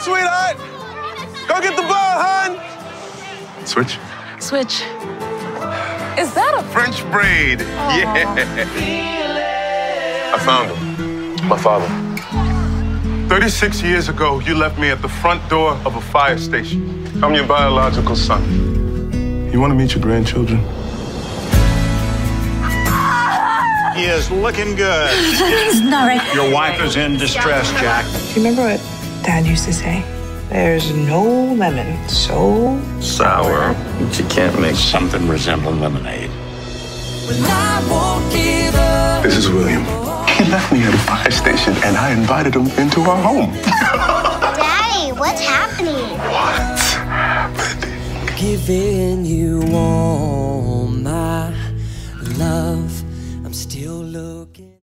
sweetheart. Go get the ball, hon. Switch. Switch. Is that a French braid. Yeah. I found him. My father. 36 years ago, you left me at the front door of a fire station. I'm your biological son. You want to meet your grandchildren? He is looking good. It's not right. Your wife is in distress, Jack. Do you remember what Dad used to say? There's no lemon so sour that you can't make something resemble lemonade. This is William. He left me at a fire station and I invited him into our home. Daddy, what's happening? What's happening? giving you all my love. I'm still looking.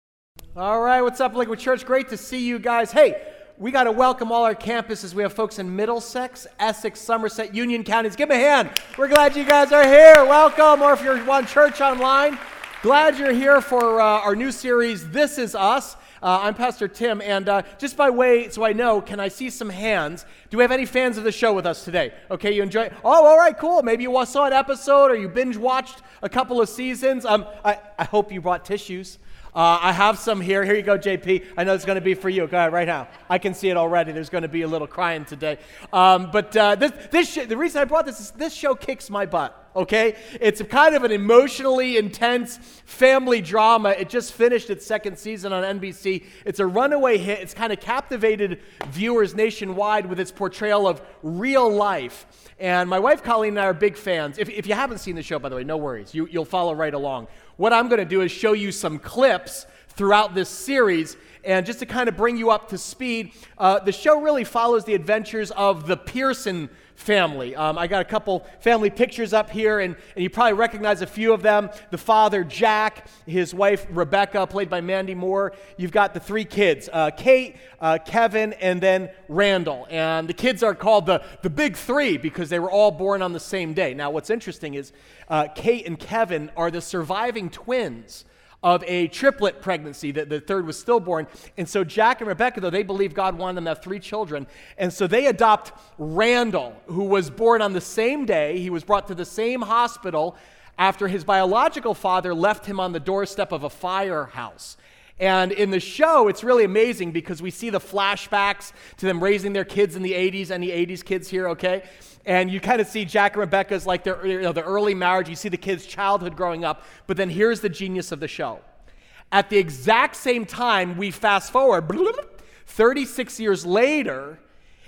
All right, what's up, Liquid Church? Great to see you guys. Hey, we got to welcome all our campuses. We have folks in Middlesex, Essex, Somerset, Union counties. Give them a hand. We're glad you guys are here. Welcome. Or if you're one church online, glad you're here for uh, our new series, This Is Us. Uh, I'm Pastor Tim, and uh, just by way, so I know, can I see some hands? Do we have any fans of the show with us today? Okay, you enjoy? Oh, all right, cool. Maybe you saw an episode or you binge watched a couple of seasons. Um, I, I hope you brought tissues. Uh, I have some here. Here you go, JP. I know it's going to be for you. Go ahead, right now. I can see it already. There's going to be a little crying today. Um, but uh, this, this sh- the reason I brought this is this show kicks my butt. Okay, it's kind of an emotionally intense family drama. It just finished its second season on NBC. It's a runaway hit. It's kind of captivated viewers nationwide with its portrayal of real life. And my wife Colleen and I are big fans. If, if you haven't seen the show, by the way, no worries. You, you'll follow right along. What I'm going to do is show you some clips throughout this series. And just to kind of bring you up to speed, uh, the show really follows the adventures of the Pearson family. Um, I got a couple family pictures up here, and, and you probably recognize a few of them. The father, Jack, his wife, Rebecca, played by Mandy Moore. You've got the three kids uh, Kate, uh, Kevin, and then Randall. And the kids are called the, the Big Three because they were all born on the same day. Now, what's interesting is uh, Kate and Kevin are the surviving twins of a triplet pregnancy. that the third was stillborn. And so Jack and Rebecca, though, they believe God wanted them to have three children. And so they adopt Randall, who was born on the same day. He was brought to the same hospital after his biological father left him on the doorstep of a firehouse. And in the show, it's really amazing because we see the flashbacks to them raising their kids in the 80s, and the 80s kids here, okay? And you kind of see Jack and Rebecca's like their, you know, the early marriage. You see the kids' childhood growing up. But then here's the genius of the show. At the exact same time, we fast forward 36 years later,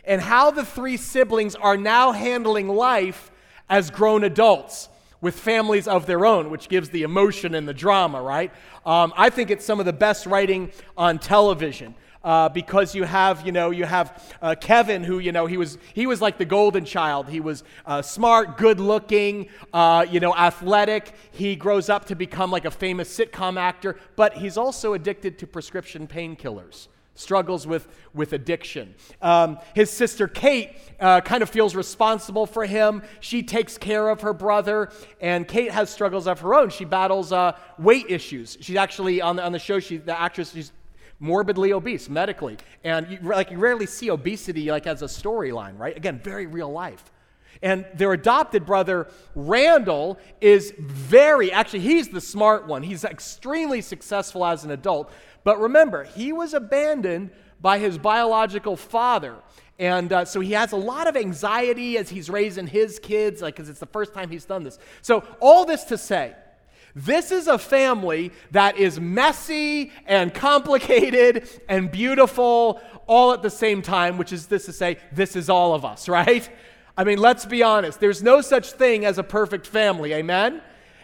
and how the three siblings are now handling life as grown adults with families of their own, which gives the emotion and the drama, right? Um, I think it's some of the best writing on television. Uh, because you have, you know, you have uh, Kevin, who, you know, he was he was like the golden child. He was uh, smart, good-looking, uh, you know, athletic. He grows up to become like a famous sitcom actor, but he's also addicted to prescription painkillers struggles with, with addiction. Um, his sister Kate uh, kind of feels responsible for him. She takes care of her brother, and Kate has struggles of her own. She battles uh, weight issues. She's actually on the, on the show. She the actress. She's morbidly obese medically, and you, like you rarely see obesity like as a storyline, right? Again, very real life. And their adopted brother, Randall, is very, actually, he's the smart one. He's extremely successful as an adult. But remember, he was abandoned by his biological father. And uh, so he has a lot of anxiety as he's raising his kids, like, because it's the first time he's done this. So, all this to say, this is a family that is messy and complicated and beautiful all at the same time, which is this to say, this is all of us, right? I mean, let's be honest. There's no such thing as a perfect family, amen?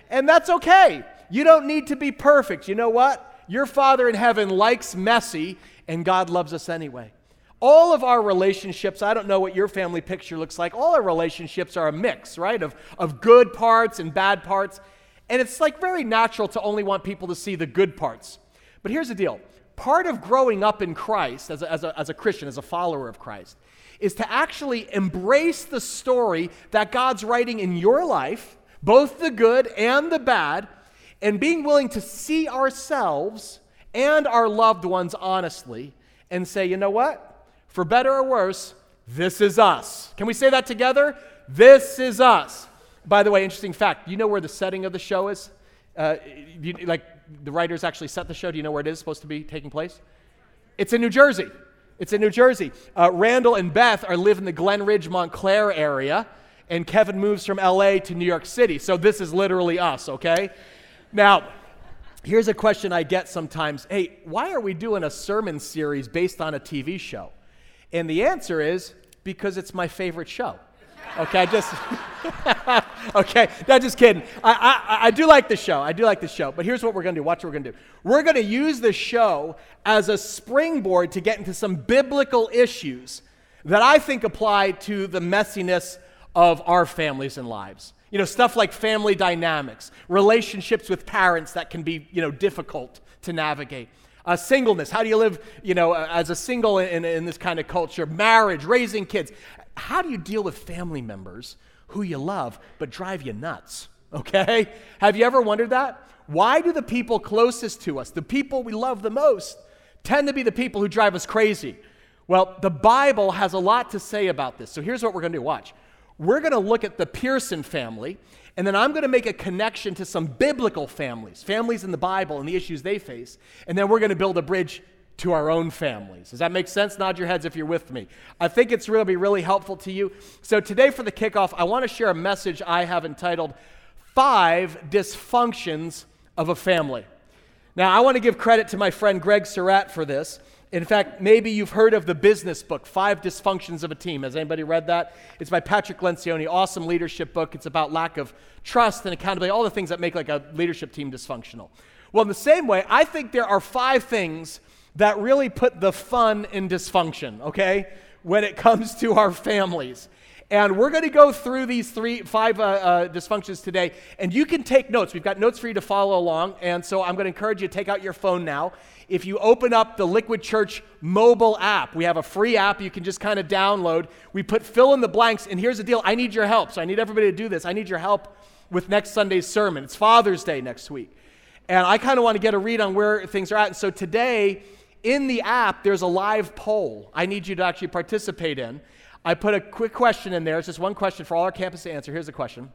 And that's okay. You don't need to be perfect. You know what? Your Father in heaven likes messy, and God loves us anyway. All of our relationships, I don't know what your family picture looks like, all our relationships are a mix, right, of, of good parts and bad parts. And it's like very natural to only want people to see the good parts. But here's the deal part of growing up in Christ as a, as a, as a Christian, as a follower of Christ, is to actually embrace the story that God's writing in your life, both the good and the bad, and being willing to see ourselves and our loved ones honestly and say, you know what? For better or worse, This is us. Can we say that together? This is us. By the way, interesting fact. Do you know where the setting of the show is? Uh, you, like the writers actually set the show. Do you know where it is supposed to be taking place? It's in New Jersey. It's in New Jersey. Uh, Randall and Beth are live in the Glen Ridge, Montclair area, and Kevin moves from LA to New York City. So this is literally us, okay? Now, here's a question I get sometimes Hey, why are we doing a sermon series based on a TV show? And the answer is because it's my favorite show. Okay, just okay. Not just kidding. I, I, I do like the show. I do like the show. But here's what we're gonna do. Watch what we're gonna do. We're gonna use the show as a springboard to get into some biblical issues that I think apply to the messiness of our families and lives. You know, stuff like family dynamics, relationships with parents that can be, you know, difficult to navigate. Uh, singleness, how do you live, you know, as a single in, in this kind of culture? Marriage, raising kids. How do you deal with family members who you love but drive you nuts? Okay? Have you ever wondered that? Why do the people closest to us, the people we love the most, tend to be the people who drive us crazy? Well, the Bible has a lot to say about this. So here's what we're going to do. Watch. We're going to look at the Pearson family, and then I'm going to make a connection to some biblical families, families in the Bible and the issues they face, and then we're going to build a bridge to our own families. Does that make sense? Nod your heads if you're with me. I think it's really be really helpful to you. So today for the kickoff, I want to share a message I have entitled Five Dysfunctions of a Family. Now, I want to give credit to my friend Greg Surratt for this. In fact, maybe you've heard of the business book, Five Dysfunctions of a Team. Has anybody read that? It's by Patrick Lencioni, awesome leadership book. It's about lack of trust and accountability, all the things that make like a leadership team dysfunctional. Well, in the same way, I think there are five things that really put the fun in dysfunction, okay, when it comes to our families. And we're going to go through these three, five uh, uh, dysfunctions today. And you can take notes. We've got notes for you to follow along. And so I'm going to encourage you to take out your phone now. If you open up the Liquid Church mobile app, we have a free app you can just kind of download. We put fill in the blanks. And here's the deal I need your help. So I need everybody to do this. I need your help with next Sunday's sermon. It's Father's Day next week. And I kind of want to get a read on where things are at. And so today, in the app, there's a live poll I need you to actually participate in. I put a quick question in there. It's just one question for all our campus to answer. Here's the question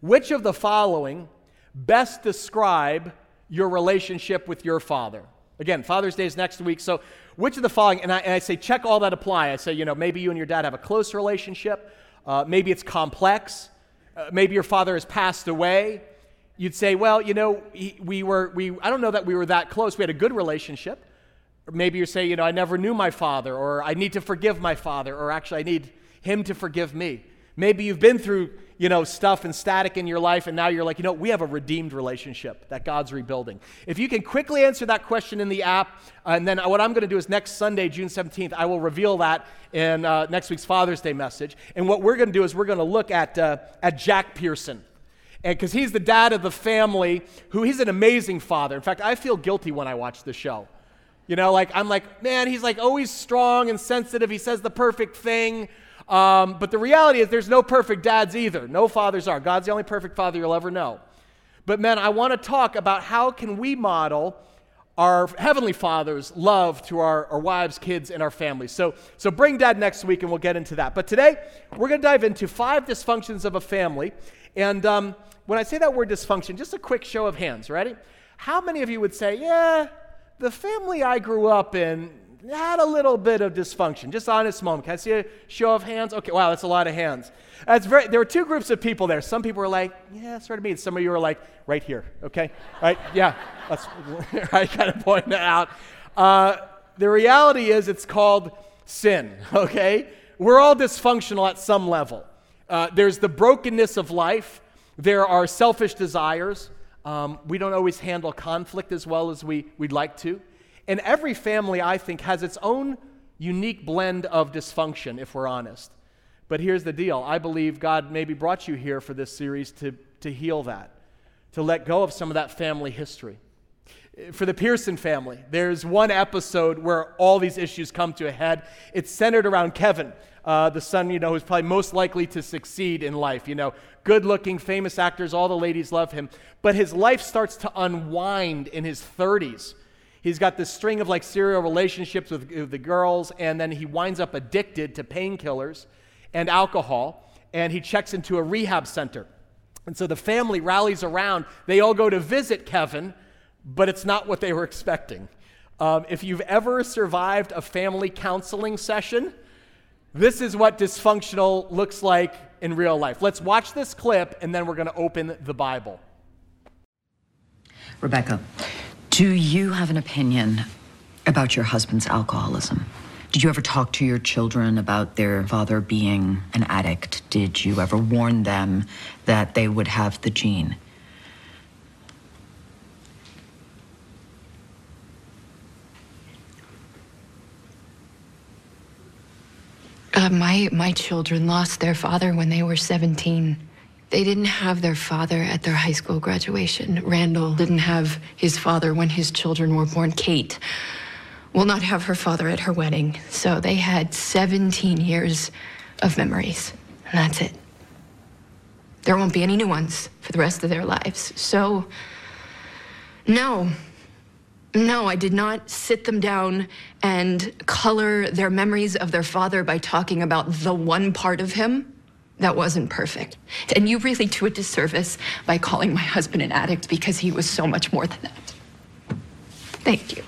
Which of the following best describe your relationship with your father? Again, Father's Day is next week. So, which of the following, and I, and I say check all that apply. I say, you know, maybe you and your dad have a close relationship. Uh, maybe it's complex. Uh, maybe your father has passed away. You'd say, well, you know, he, we were, we, I don't know that we were that close. We had a good relationship. Maybe you say, you know, I never knew my father, or I need to forgive my father, or actually I need him to forgive me. Maybe you've been through, you know, stuff and static in your life, and now you're like, you know, we have a redeemed relationship that God's rebuilding. If you can quickly answer that question in the app, uh, and then what I'm going to do is next Sunday, June 17th, I will reveal that in uh, next week's Father's Day message. And what we're going to do is we're going to look at, uh, at Jack Pearson. Because he's the dad of the family, who he's an amazing father. In fact, I feel guilty when I watch the show. You know, like, I'm like, man, he's like always strong and sensitive. He says the perfect thing. Um, but the reality is, there's no perfect dads either. No fathers are. God's the only perfect father you'll ever know. But man, I want to talk about how can we model our heavenly father's love to our, our wives, kids, and our families. So, so bring dad next week and we'll get into that. But today, we're going to dive into five dysfunctions of a family. And um, when I say that word dysfunction, just a quick show of hands, ready? How many of you would say, yeah, the family I grew up in had a little bit of dysfunction. Just honest moment. Can I see a show of hands? Okay, wow, that's a lot of hands. That's very. There were two groups of people there. Some people were like, "Yeah, sort of me." Some of you were like, "Right here." Okay, right? Yeah, that's. I kind of point that out. Uh, the reality is, it's called sin. Okay, we're all dysfunctional at some level. Uh, there's the brokenness of life. There are selfish desires. Um, we don't always handle conflict as well as we, we'd like to. And every family, I think, has its own unique blend of dysfunction, if we're honest. But here's the deal I believe God maybe brought you here for this series to, to heal that, to let go of some of that family history. For the Pearson family, there's one episode where all these issues come to a head. It's centered around Kevin, uh, the son, you know, who's probably most likely to succeed in life. You know, good looking, famous actors, all the ladies love him. But his life starts to unwind in his 30s. He's got this string of like serial relationships with, with the girls, and then he winds up addicted to painkillers and alcohol, and he checks into a rehab center. And so the family rallies around. They all go to visit Kevin, but it's not what they were expecting. Um, if you've ever survived a family counseling session, this is what dysfunctional looks like in real life. Let's watch this clip, and then we're going to open the Bible. Rebecca, do you have an opinion about your husband's alcoholism? Did you ever talk to your children about their father being an addict? Did you ever warn them that they would have the gene? Uh, my my children lost their father when they were 17. They didn't have their father at their high school graduation. Randall didn't have his father when his children were born. Kate will not have her father at her wedding. So they had 17 years of memories, and that's it. There won't be any new ones for the rest of their lives. So, no, no, I did not sit them down and color their memories of their father by talking about the one part of him that wasn't perfect. And you really do a disservice by calling my husband an addict because he was so much more than that. Thank you.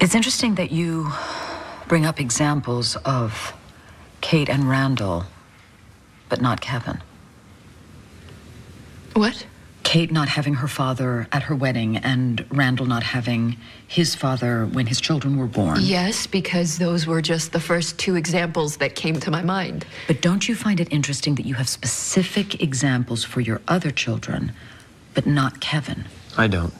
It's interesting that you bring up examples of Kate and Randall, but not Kevin. What? Kate not having her father at her wedding and Randall not having his father when his children were born. Yes, because those were just the first two examples that came to my mind. But don't you find it interesting that you have specific examples for your other children, but not Kevin? I don't.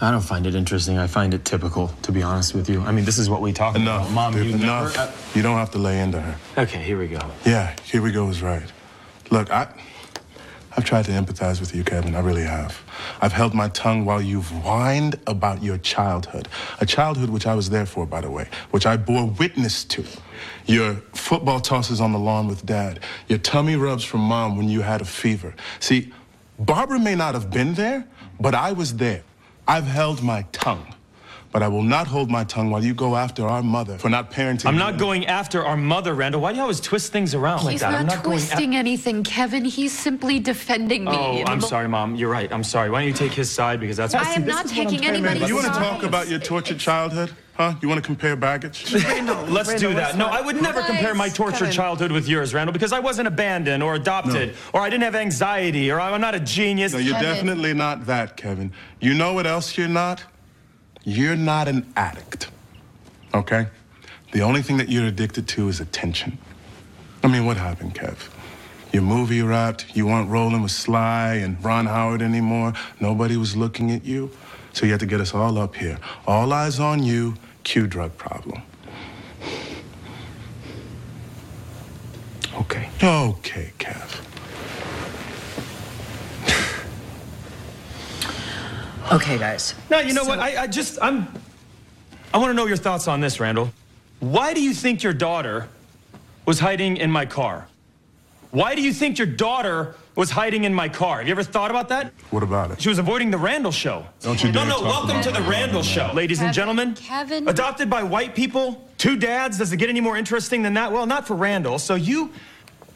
I don't find it interesting. I find it typical, to be honest with you. I mean, this is what we talk Enough, about. Mom, dude, you enough. never. You don't have to lay into her. Okay, here we go. Yeah, here we go is right. Look, I, I've tried to empathize with you, Kevin. I really have. I've held my tongue while you've whined about your childhood. A childhood which I was there for, by the way, which I bore witness to. Your football tosses on the lawn with dad. Your tummy rubs from mom when you had a fever. See, Barbara may not have been there, but I was there. I've held my tongue. But I will not hold my tongue while you go after our mother for not parenting. I'm you. not going after our mother, Randall. Why do you always twist things around like He's that? I'm not, not going twisting anything, Kevin. He's simply defending me. Oh, I'm sorry, Mom. You're right. I'm sorry. Why don't you take his side? Because that's I am not taking anybody's side. You want to talk about your tortured childhood? Huh? You want to compare baggage? Let's do that. No, I would never compare my tortured Kevin. childhood with yours, Randall, because I wasn't abandoned or adopted, or I didn't have anxiety, or I'm not a genius. No, you're Kevin. definitely not that, Kevin. You know what else you're not? You're not an addict. Okay? The only thing that you're addicted to is attention. I mean, what happened, Kev? Your movie wrapped, you weren't rolling with Sly and Ron Howard anymore. Nobody was looking at you. So you had to get us all up here. All eyes on you, cue drug problem. Okay. Okay, Kev. Okay, guys. No, you know what? I, I just, I'm, I want to know your thoughts on this, Randall. Why do you think your daughter was hiding in my car? Why do you think your daughter was hiding in my car? Have you ever thought about that? What about it? She was avoiding the Randall show. Don't you No, no, welcome to the Randall daughter. show. Ladies and gentlemen, Kevin. adopted by white people, two dads, does it get any more interesting than that? Well, not for Randall. So you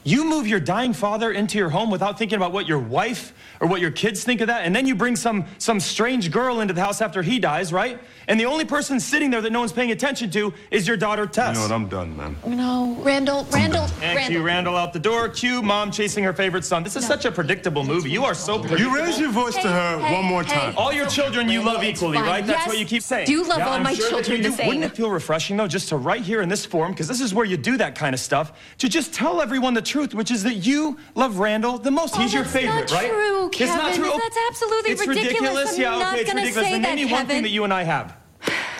you move your dying father into your home without thinking about what your wife or what your kids think of that, and then you bring some some strange girl into the house after he dies, right? And the only person sitting there that no one's paying attention to is your daughter Tess. You know what? I'm done, man. No, Randall, Randall, and Randall. cue Randall out the door. Cue mom chasing her favorite son. This is such a predictable movie. You are so predictable. You raise your voice to her Hey, one more hey, time. All your children you love equally, fine. right? That's what you keep saying. do love Yeah, all I'm my sure children you the same. Wouldn't it feel refreshing, though, just to right here in this forum, because this is where you do that kind of stuff, to just tell everyone the truth, which is that you love Randall the most. Oh, He's your that's favorite, not right? true, It's not Kevin. true. That's absolutely it's ridiculous. I'm Yeah, not okay, it's ridiculous. say then name me one thing that you and I have.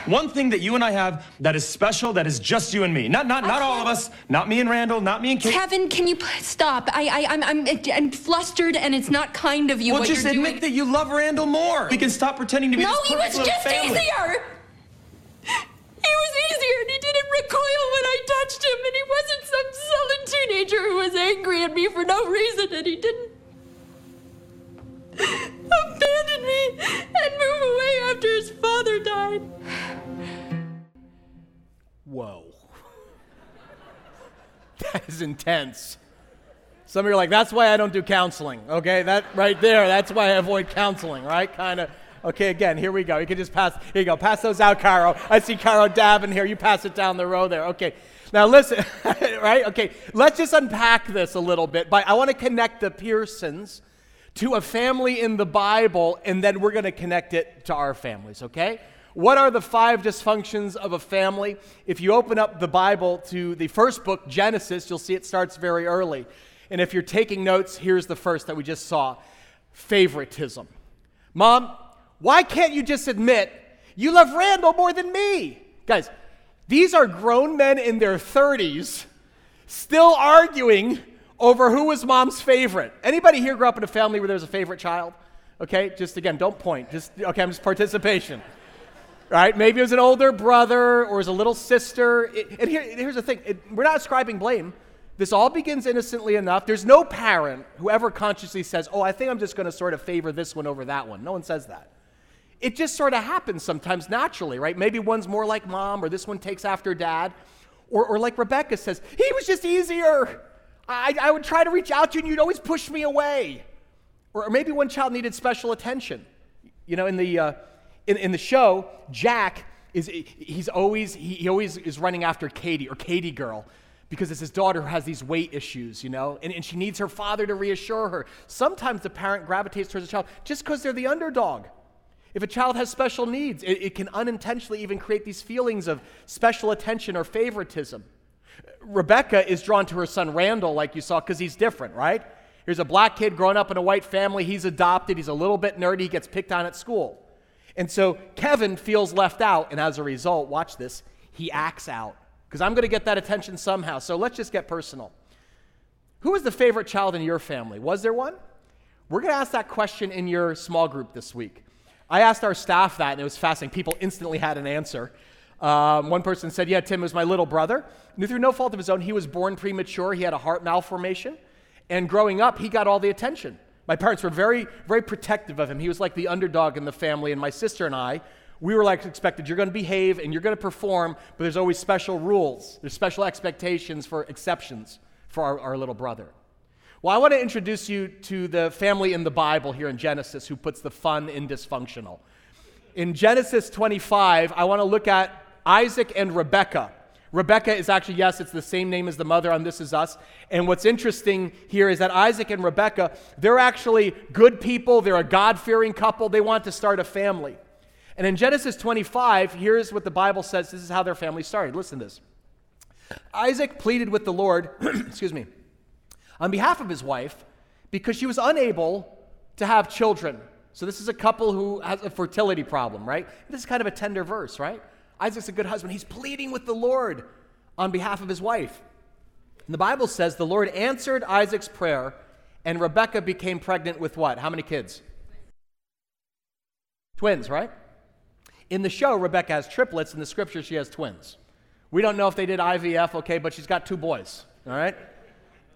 One thing that you and I have that is special, that is just you and me. Not, not, not all of us. Not me and Randall. Not me and Kate. Kevin, can you stop? I, I, I'm, I'm, uh, I'm flustered, and it's not kind of you well, what just you're admit doing. that you love Randall more. We can stop pretending to be no, this he was just family. easier. He was easier, and he didn't recoil when I touched him, and he wasn't some sullen teenager who was angry at me for no reason, and he didn't died. Whoa. That is intense. Some of you are like, that's why I don't do counseling. Okay, that right there, that's why I avoid counseling, right? Kind of. Okay, again, here we go. You can just pass. Here you go. Pass those out, Caro. I see Caro dabbing here. You pass it down the row there. Okay. Now listen, right? Okay, let's just unpack this a little bit. But I want to connect the Pearsons to a family in the Bible, and then we're going to connect it to our families, okay? What are the five dysfunctions of a family? If you open up the Bible to the first book, Genesis, you'll see it starts very early. And if you're taking notes, here's the first that we just saw favoritism. Mom, why can't you just admit you love Randall more than me? Guys, these are grown men in their 30s still arguing over who was mom's favorite. Anybody here grew up in a family where there's a favorite child? Okay, just again, don't point. Just okay, I'm just participation. Right? Maybe it was an older brother or it was a little sister. It, and here, here's the thing: it, we're not ascribing blame. This all begins innocently enough. There's no parent who ever consciously says, "Oh, I think I'm just going to sort of favor this one over that one." No one says that. It just sort of happens sometimes naturally, right? Maybe one's more like mom, or this one takes after dad, or, or like Rebecca says, "He was just easier." I, I would try to reach out to you and you'd always push me away. Or, or maybe one child needed special attention. You know, in the, uh, in, in the show, Jack is he's always he, he always is running after Katie or Katie girl because it's his daughter who has these weight issues, you know, and, and she needs her father to reassure her. Sometimes the parent gravitates towards a child just because they're the underdog. If a child has special needs, it, it can unintentionally even create these feelings of special attention or favoritism. Rebecca is drawn to her son Randall, like you saw, because he's different, right? Here's a black kid growing up in a white family. He's adopted. He's a little bit nerdy. He gets picked on at school. And so Kevin feels left out. And as a result, watch this, he acts out because I'm going to get that attention somehow. So let's just get personal. Who was the favorite child in your family? Was there one? We're going to ask that question in your small group this week. I asked our staff that, and it was fascinating. People instantly had an answer. Um, one person said, Yeah, Tim was my little brother. And through no fault of his own, he was born premature. He had a heart malformation. And growing up, he got all the attention. My parents were very, very protective of him. He was like the underdog in the family. And my sister and I, we were like expected, you're going to behave and you're going to perform, but there's always special rules. There's special expectations for exceptions for our, our little brother. Well, I want to introduce you to the family in the Bible here in Genesis who puts the fun in dysfunctional. In Genesis 25, I want to look at Isaac and Rebekah. Rebecca is actually, yes, it's the same name as the mother on This Is Us. And what's interesting here is that Isaac and Rebecca, they're actually good people. They're a God fearing couple. They want to start a family. And in Genesis 25, here's what the Bible says this is how their family started. Listen to this Isaac pleaded with the Lord, excuse me, on behalf of his wife because she was unable to have children. So this is a couple who has a fertility problem, right? This is kind of a tender verse, right? Isaac's a good husband. He's pleading with the Lord on behalf of his wife. And the Bible says the Lord answered Isaac's prayer, and Rebekah became pregnant with what? How many kids? Twins, right? In the show, Rebecca has triplets. In the scripture, she has twins. We don't know if they did IVF, okay, but she's got two boys, all right?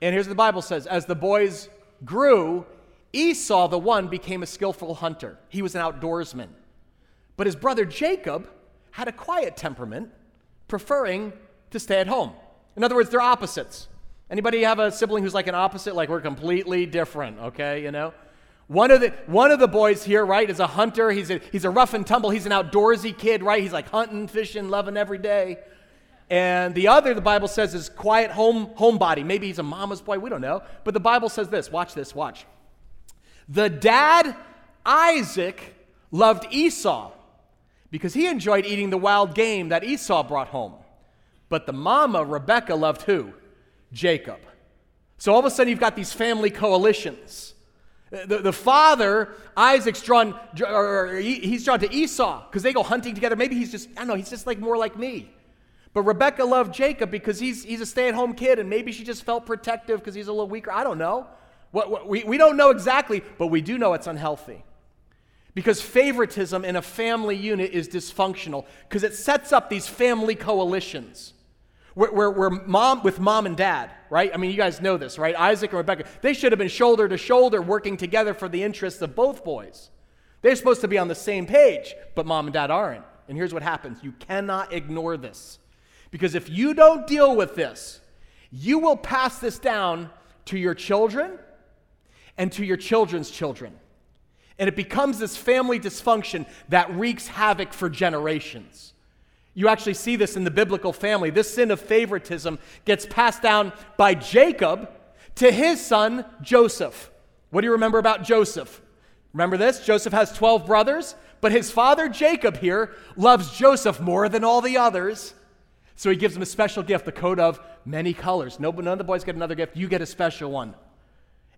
And here's what the Bible says As the boys grew, Esau, the one, became a skillful hunter. He was an outdoorsman. But his brother Jacob, had a quiet temperament, preferring to stay at home. In other words, they're opposites. Anybody have a sibling who's like an opposite? Like we're completely different, okay, you know? One of the one of the boys here, right, is a hunter. He's a he's a rough and tumble. He's an outdoorsy kid, right? He's like hunting, fishing, loving every day. And the other, the Bible says, is quiet home homebody. Maybe he's a mama's boy. We don't know. But the Bible says this. Watch this. Watch. The dad Isaac loved Esau because he enjoyed eating the wild game that Esau brought home. But the mama, Rebecca, loved who? Jacob. So all of a sudden, you've got these family coalitions. The, the father, Isaac's drawn, or he's drawn to Esau because they go hunting together. Maybe he's just, I don't know, he's just like more like me. But Rebecca loved Jacob because he's, he's a stay at home kid and maybe she just felt protective because he's a little weaker. I don't know. What, what, we, we don't know exactly, but we do know it's unhealthy. Because favoritism in a family unit is dysfunctional because it sets up these family coalitions Where, where, where mom, with mom and dad, right? I mean, you guys know this, right? Isaac and Rebecca, they should have been shoulder to shoulder working together for the interests of both boys. They're supposed to be on the same page, but mom and dad aren't. And here's what happens you cannot ignore this. Because if you don't deal with this, you will pass this down to your children and to your children's children. And it becomes this family dysfunction that wreaks havoc for generations. You actually see this in the biblical family. This sin of favoritism gets passed down by Jacob to his son Joseph. What do you remember about Joseph? Remember this? Joseph has 12 brothers, but his father Jacob here loves Joseph more than all the others. So he gives him a special gift, the coat of many colors. No, none of the boys get another gift. You get a special one.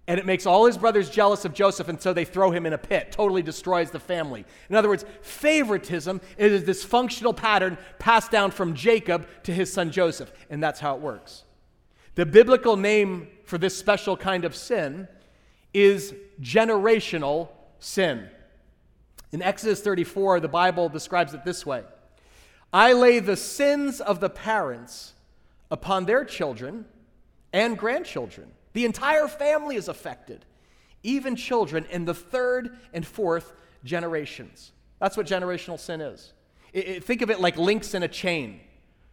And it makes all his brothers jealous of Joseph, and so they throw him in a pit, totally destroys the family. In other words, favoritism is this functional pattern passed down from Jacob to his son Joseph, and that's how it works. The biblical name for this special kind of sin is generational sin. In Exodus 34, the Bible describes it this way I lay the sins of the parents upon their children and grandchildren. The entire family is affected, even children in the third and fourth generations. That's what generational sin is. It, it, think of it like links in a chain,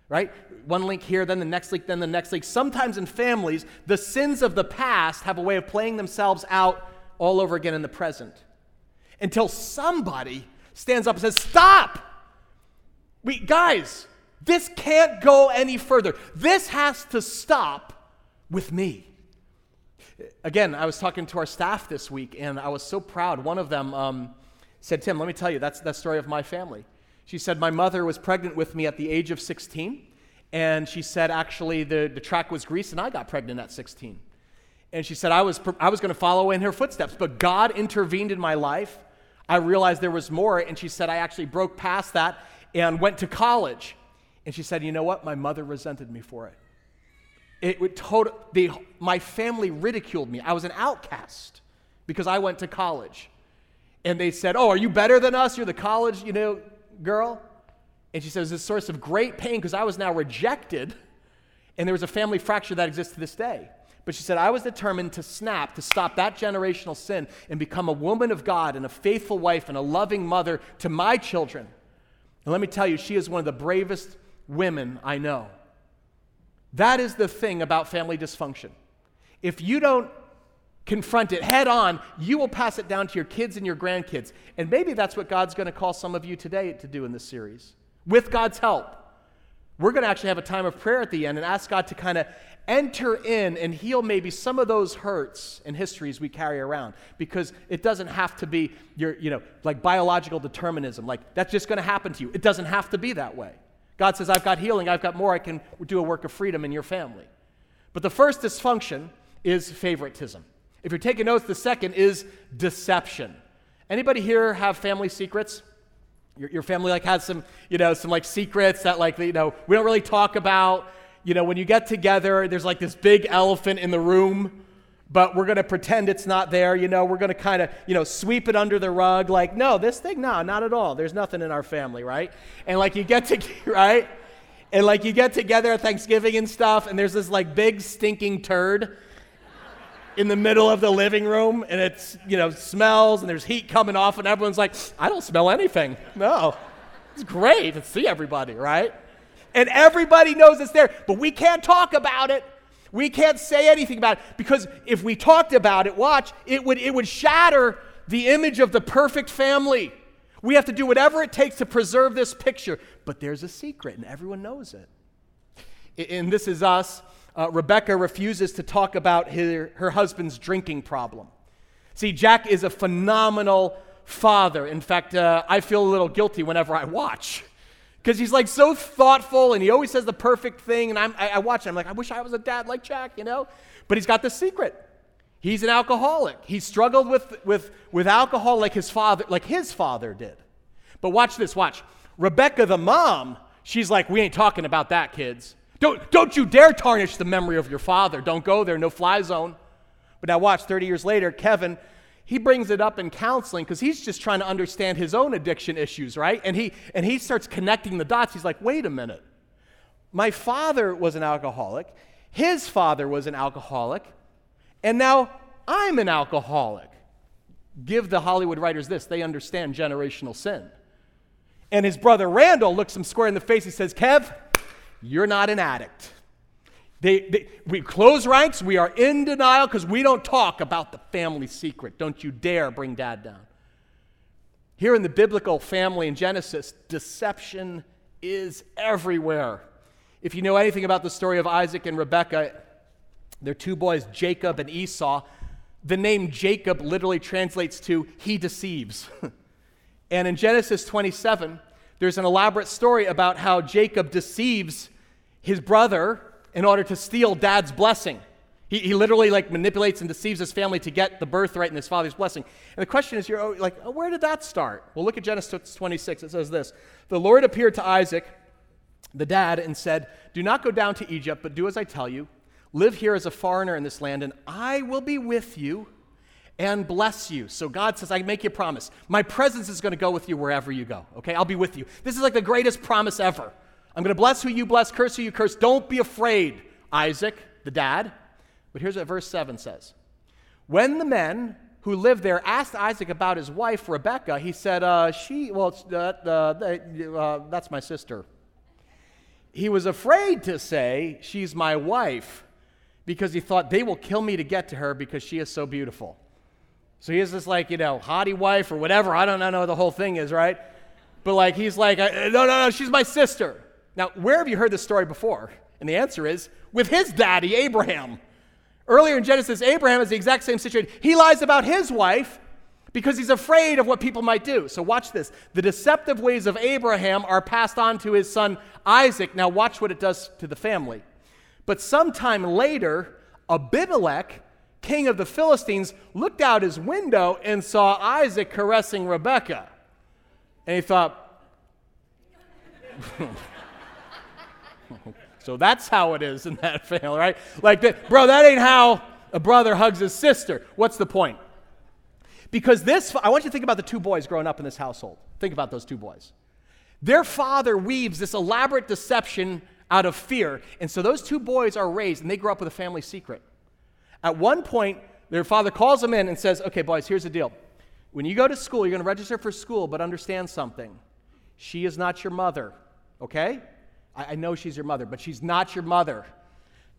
right? One link here, then the next link, then the next link. Sometimes in families, the sins of the past have a way of playing themselves out all over again in the present until somebody stands up and says, Stop! We, guys, this can't go any further. This has to stop with me. Again, I was talking to our staff this week, and I was so proud. One of them um, said, Tim, let me tell you, that's the story of my family. She said, My mother was pregnant with me at the age of 16, and she said, actually, the, the track was greased, and I got pregnant at 16. And she said, I was, I was going to follow in her footsteps, but God intervened in my life. I realized there was more, and she said, I actually broke past that and went to college. And she said, You know what? My mother resented me for it. It would total, the, my family ridiculed me. I was an outcast because I went to college. And they said, Oh, are you better than us? You're the college, you know, girl? And she says, This source of great pain because I was now rejected. And there was a family fracture that exists to this day. But she said, I was determined to snap, to stop that generational sin and become a woman of God and a faithful wife and a loving mother to my children. And let me tell you, she is one of the bravest women I know. That is the thing about family dysfunction. If you don't confront it head on, you will pass it down to your kids and your grandkids. And maybe that's what God's going to call some of you today to do in this series. With God's help, we're going to actually have a time of prayer at the end and ask God to kind of enter in and heal maybe some of those hurts and histories we carry around because it doesn't have to be your you know like biological determinism like that's just going to happen to you it doesn't have to be that way god says i've got healing i've got more i can do a work of freedom in your family. But the first dysfunction is favoritism. If you're taking notes the second is deception. Anybody here have family secrets? Your, your family like has some you know some like secrets that like you know we don't really talk about. You know, when you get together, there's like this big elephant in the room, but we're going to pretend it's not there. You know, we're going to kind of, you know, sweep it under the rug. Like, no, this thing, no, not at all. There's nothing in our family, right? And like you get to, right? And like you get together at Thanksgiving and stuff, and there's this like big stinking turd in the middle of the living room, and it's, you know, smells, and there's heat coming off, and everyone's like, I don't smell anything. No. It's great to see everybody, right? and everybody knows it's there, but we can't talk about it. We can't say anything about it because if we talked about it, watch, it would, it would shatter the image of the perfect family. We have to do whatever it takes to preserve this picture. But there's a secret, and everyone knows it. And this is us. Uh, Rebecca refuses to talk about her, her husband's drinking problem. See, Jack is a phenomenal father. In fact, uh, I feel a little guilty whenever I watch because he's like so thoughtful and he always says the perfect thing. And I'm, I, I watch him, I'm like, I wish I was a dad like Jack, you know? But he's got the secret. He's an alcoholic. He struggled with, with, with alcohol like his father, like his father did. But watch this, watch. Rebecca, the mom, she's like, we ain't talking about that, kids. Don't, don't you dare tarnish the memory of your father. Don't go there, no fly zone. But now watch, 30 years later, Kevin, he brings it up in counseling because he's just trying to understand his own addiction issues, right? And he, and he starts connecting the dots. He's like, wait a minute. My father was an alcoholic, his father was an alcoholic, and now I'm an alcoholic. Give the Hollywood writers this they understand generational sin. And his brother Randall looks him square in the face. He says, Kev, you're not an addict. They, they, we close ranks. We are in denial because we don't talk about the family secret. Don't you dare bring dad down. Here in the biblical family in Genesis, deception is everywhere. If you know anything about the story of Isaac and Rebekah, their two boys, Jacob and Esau, the name Jacob literally translates to he deceives. and in Genesis 27, there's an elaborate story about how Jacob deceives his brother in order to steal dad's blessing. He, he literally like manipulates and deceives his family to get the birthright and his father's blessing. And the question is, you're oh, like, oh, where did that start? Well, look at Genesis 26. It says this The Lord appeared to Isaac, the dad, and said, Do not go down to Egypt, but do as I tell you. Live here as a foreigner in this land, and I will be with you and bless you. So God says, I make you a promise. My presence is going to go with you wherever you go. Okay? I'll be with you. This is like the greatest promise ever. I'm going to bless who you bless, curse who you curse. Don't be afraid, Isaac, the dad. But here's what verse 7 says When the men who lived there asked Isaac about his wife, Rebekah, he said, uh, She, well, uh, uh, uh, that's my sister. He was afraid to say, She's my wife because he thought they will kill me to get to her because she is so beautiful. So he has this like, you know, haughty wife or whatever. I don't know the whole thing is, right? But like he's like, no, no, no, she's my sister. Now, where have you heard this story before? And the answer is with his daddy, Abraham. Earlier in Genesis, Abraham is the exact same situation. He lies about his wife because he's afraid of what people might do. So, watch this. The deceptive ways of Abraham are passed on to his son Isaac. Now, watch what it does to the family. But sometime later, Abimelech, king of the Philistines, looked out his window and saw Isaac caressing Rebekah. And he thought, so that's how it is in that family, right? Like, bro, that ain't how a brother hugs his sister. What's the point? Because this, I want you to think about the two boys growing up in this household. Think about those two boys. Their father weaves this elaborate deception out of fear. And so those two boys are raised and they grow up with a family secret. At one point, their father calls them in and says, Okay, boys, here's the deal. When you go to school, you're going to register for school, but understand something. She is not your mother, okay? I, I know she's your mother, but she's not your mother.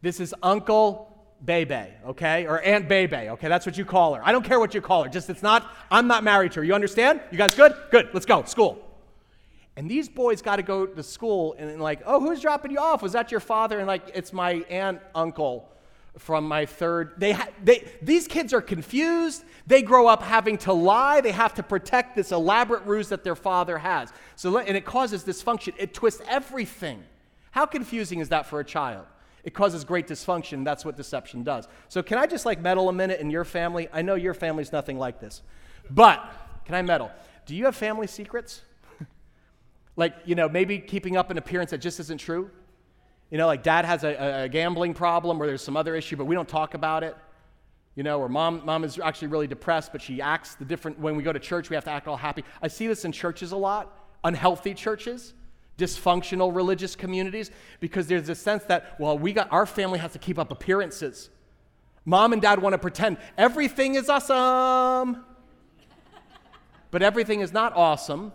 This is Uncle Bebe, okay? Or Aunt Bebe, okay? That's what you call her. I don't care what you call her. Just it's not, I'm not married to her. You understand? You guys good? Good. Let's go. School. And these boys got to go to school and, and, like, oh, who's dropping you off? Was that your father? And like, it's my aunt, uncle from my third. They, ha- they, these kids are confused. They grow up having to lie. They have to protect this elaborate ruse that their father has. So, and it causes dysfunction. It twists everything. How confusing is that for a child? It causes great dysfunction. That's what deception does. So, can I just like meddle a minute in your family? I know your family's nothing like this, but can I meddle? Do you have family secrets? Like, you know, maybe keeping up an appearance that just isn't true. You know, like dad has a, a gambling problem or there's some other issue, but we don't talk about it. You know, or mom, mom is actually really depressed, but she acts the different. When we go to church, we have to act all happy. I see this in churches a lot, unhealthy churches, dysfunctional religious communities, because there's a sense that, well, we got our family has to keep up appearances. Mom and dad want to pretend everything is awesome, but everything is not awesome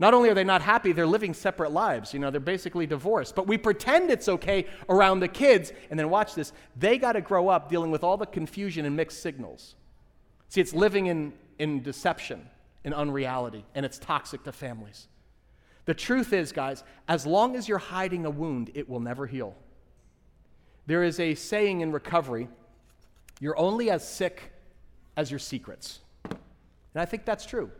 not only are they not happy, they're living separate lives. You know, they're basically divorced. But we pretend it's okay around the kids. And then watch this. They got to grow up dealing with all the confusion and mixed signals. See, it's living in, in deception, in unreality, and it's toxic to families. The truth is, guys, as long as you're hiding a wound, it will never heal. There is a saying in recovery you're only as sick as your secrets. And I think that's true.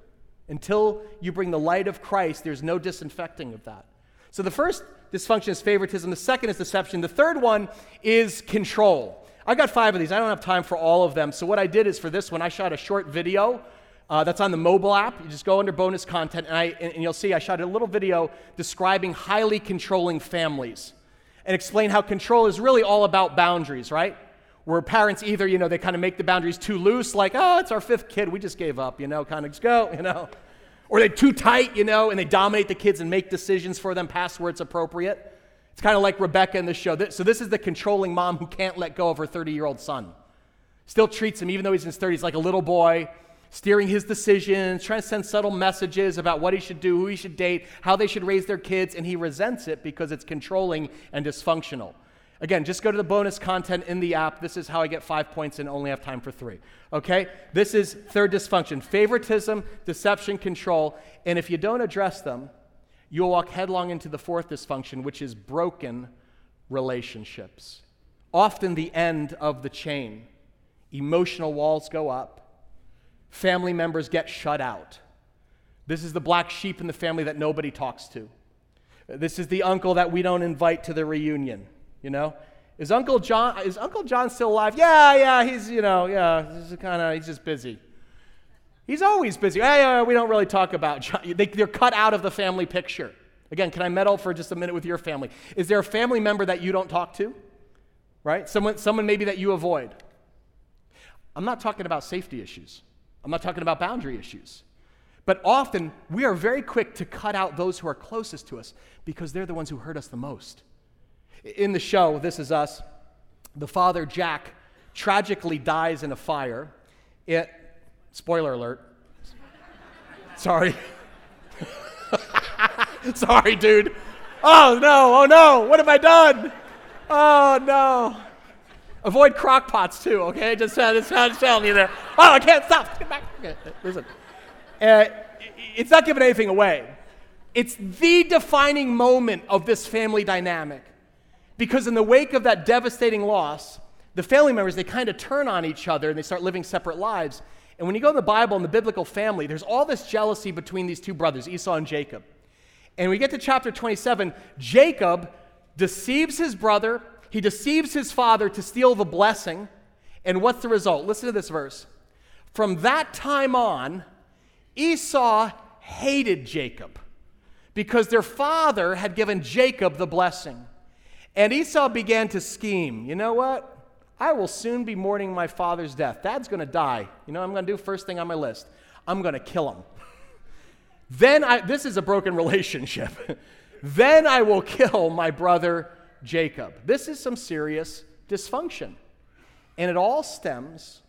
Until you bring the light of Christ, there's no disinfecting of that. So the first dysfunction is favoritism, the second is deception, the third one is control. I got five of these. I don't have time for all of them. So what I did is for this one, I shot a short video. Uh, that's on the mobile app. You just go under bonus content, and, I, and, and you'll see I shot a little video describing highly controlling families and explain how control is really all about boundaries, right? Where parents either, you know, they kind of make the boundaries too loose, like, oh, it's our fifth kid, we just gave up, you know, kind of go, you know. Or they're too tight, you know, and they dominate the kids and make decisions for them past where it's appropriate. It's kind of like Rebecca in the show. So, this is the controlling mom who can't let go of her 30 year old son. Still treats him, even though he's in his 30s, like a little boy, steering his decisions, trying to send subtle messages about what he should do, who he should date, how they should raise their kids, and he resents it because it's controlling and dysfunctional. Again, just go to the bonus content in the app. This is how I get five points and only have time for three. Okay? This is third dysfunction favoritism, deception, control. And if you don't address them, you'll walk headlong into the fourth dysfunction, which is broken relationships. Often the end of the chain. Emotional walls go up, family members get shut out. This is the black sheep in the family that nobody talks to. This is the uncle that we don't invite to the reunion. You know, is Uncle John is Uncle John still alive? Yeah, yeah, he's you know, yeah, he's kind of he's just busy. He's always busy. Hey, uh, we don't really talk about John. They, they're cut out of the family picture. Again, can I meddle for just a minute with your family? Is there a family member that you don't talk to? Right? Someone, someone maybe that you avoid. I'm not talking about safety issues. I'm not talking about boundary issues. But often we are very quick to cut out those who are closest to us because they're the ones who hurt us the most. In the show, This Is Us, the father, Jack, tragically dies in a fire. It, spoiler alert. Sorry. Sorry, dude. Oh no, oh no, what have I done? Oh no. Avoid crock pots too, okay? Just, uh, just, uh, just telling you there. Oh, I can't stop. Get back. Okay, listen. Uh, it's not giving anything away. It's the defining moment of this family dynamic. Because in the wake of that devastating loss, the family members, they kind of turn on each other and they start living separate lives. And when you go in the Bible, in the biblical family, there's all this jealousy between these two brothers, Esau and Jacob. And we get to chapter 27, Jacob deceives his brother, he deceives his father to steal the blessing. And what's the result? Listen to this verse. From that time on, Esau hated Jacob because their father had given Jacob the blessing. And Esau began to scheme. You know what? I will soon be mourning my father's death. Dad's going to die. You know I'm going to do first thing on my list? I'm going to kill him. then I, this is a broken relationship. then I will kill my brother Jacob. This is some serious dysfunction. And it all stems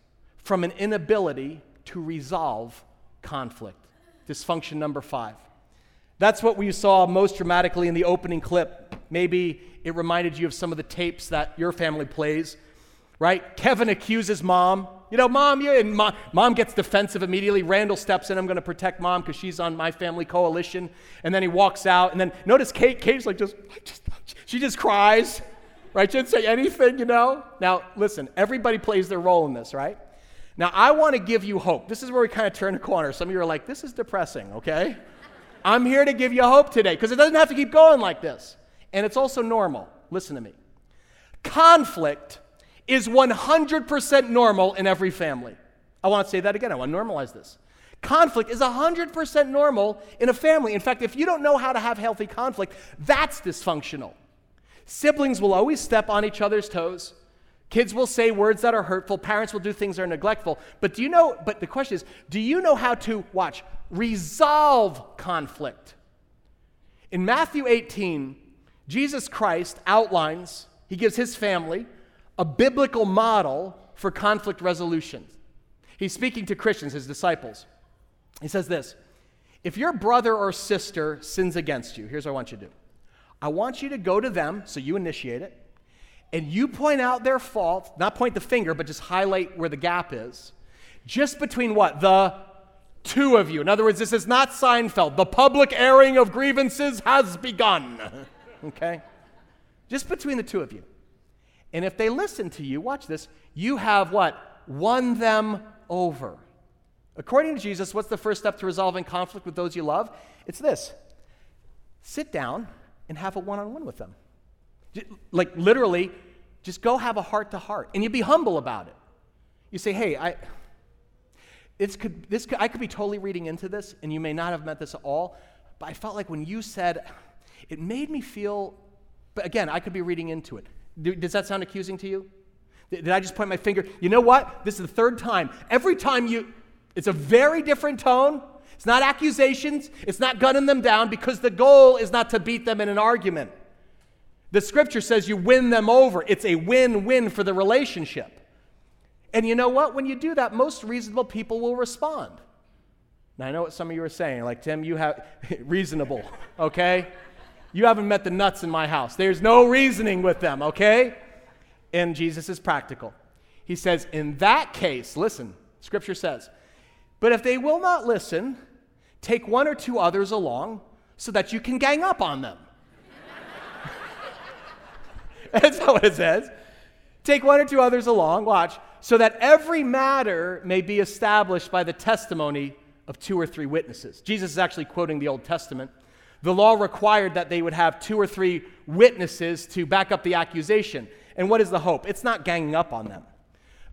from an inability to resolve conflict. Dysfunction number five. That's what we saw most dramatically in the opening clip. Maybe it reminded you of some of the tapes that your family plays, right? Kevin accuses mom. You know, mom, you, and mom, mom gets defensive immediately. Randall steps in. I'm going to protect mom because she's on my family coalition. And then he walks out. And then notice Kate. Kate's like just, just she just cries, right? She didn't say anything, you know. Now listen, everybody plays their role in this, right? Now I want to give you hope. This is where we kind of turn the corner. Some of you are like, this is depressing, okay? I'm here to give you hope today because it doesn't have to keep going like this. And it's also normal. Listen to me. Conflict is 100% normal in every family. I want to say that again. I want to normalize this. Conflict is 100% normal in a family. In fact, if you don't know how to have healthy conflict, that's dysfunctional. Siblings will always step on each other's toes. Kids will say words that are hurtful. Parents will do things that are neglectful. But do you know, but the question is, do you know how to, watch, resolve conflict? In Matthew 18, Jesus Christ outlines, he gives his family a biblical model for conflict resolution. He's speaking to Christians, his disciples. He says this If your brother or sister sins against you, here's what I want you to do I want you to go to them, so you initiate it, and you point out their fault, not point the finger, but just highlight where the gap is, just between what? The two of you. In other words, this is not Seinfeld. The public airing of grievances has begun. okay? Just between the two of you. And if they listen to you, watch this, you have what? Won them over. According to Jesus, what's the first step to resolving conflict with those you love? It's this sit down and have a one on one with them. Like literally, just go have a heart to heart and you be humble about it. You say, hey, I. It's could, this could, I could be totally reading into this, and you may not have meant this at all, but I felt like when you said, it made me feel, but again, I could be reading into it. Does that sound accusing to you? Did I just point my finger? You know what? This is the third time. Every time you, it's a very different tone. It's not accusations. It's not gunning them down because the goal is not to beat them in an argument. The scripture says you win them over. It's a win win for the relationship. And you know what? When you do that, most reasonable people will respond. Now, I know what some of you are saying, like, Tim, you have reasonable, okay? You haven't met the nuts in my house. There's no reasoning with them, okay? And Jesus is practical. He says, in that case, listen, scripture says, but if they will not listen, take one or two others along so that you can gang up on them. That's not what it says. Take one or two others along, watch, so that every matter may be established by the testimony of two or three witnesses. Jesus is actually quoting the Old Testament. The law required that they would have two or three witnesses to back up the accusation. And what is the hope? It's not ganging up on them.